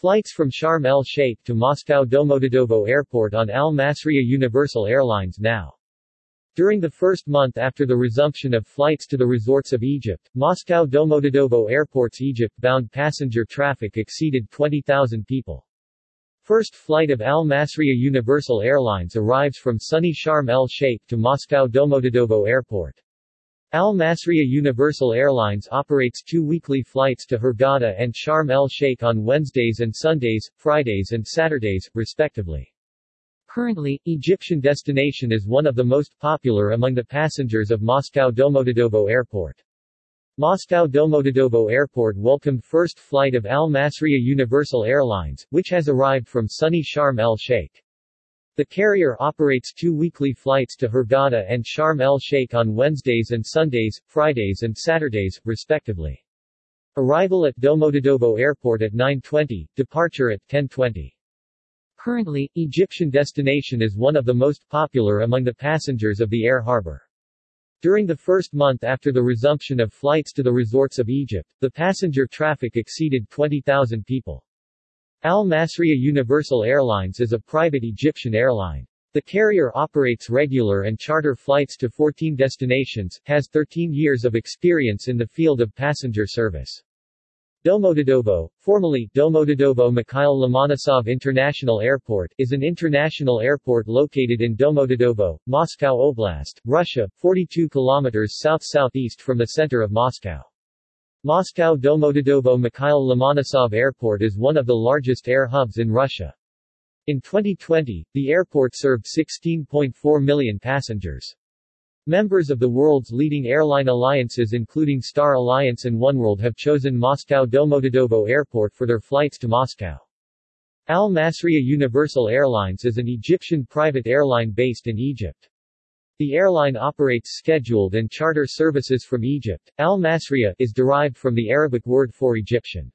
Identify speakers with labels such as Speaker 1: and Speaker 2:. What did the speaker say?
Speaker 1: Flights from Sharm el-Sheikh to Moscow Domodedovo Airport on Al Masriya Universal Airlines now. During the first month after the resumption of flights to the resorts of Egypt, Moscow Domodedovo Airport's Egypt-bound passenger traffic exceeded 20,000 people. First flight of Al Masriya Universal Airlines arrives from sunny Sharm el-Sheikh to Moscow Domodedovo Airport. Al Masriya Universal Airlines operates two weekly flights to Hurghada and Sharm el-Sheikh on Wednesdays and Sundays, Fridays and Saturdays, respectively. Currently, Egyptian destination is one of the most popular among the passengers of Moscow Domodedovo Airport. Moscow Domodedovo Airport welcomed first flight of Al Masriya Universal Airlines, which has arrived from sunny Sharm el-Sheikh. The carrier operates two weekly flights to Hurghada and Sharm el-Sheikh on Wednesdays and Sundays, Fridays and Saturdays, respectively. Arrival at Domodedovo Airport at 9.20, departure at 10.20. Currently, Egyptian destination is one of the most popular among the passengers of the air harbor. During the first month after the resumption of flights to the resorts of Egypt, the passenger traffic exceeded 20,000 people. Al Masriya Universal Airlines is a private Egyptian airline. The carrier operates regular and charter flights to 14 destinations, has 13 years of experience in the field of passenger service. Domodedovo, formerly Domodedovo Mikhail Lomonosov International Airport, is an international airport located in Domodedovo, Moscow Oblast, Russia, 42 kilometers south-southeast from the center of Moscow. Moscow Domodedovo Mikhail Lomonosov Airport is one of the largest air hubs in Russia. In 2020, the airport served 16.4 million passengers. Members of the world's leading airline alliances including Star Alliance and oneworld have chosen Moscow Domodedovo Airport for their flights to Moscow. Al Masriya Universal Airlines is an Egyptian private airline based in Egypt. The airline operates scheduled and charter services from Egypt. Al Masriya is derived from the Arabic word for Egyptian.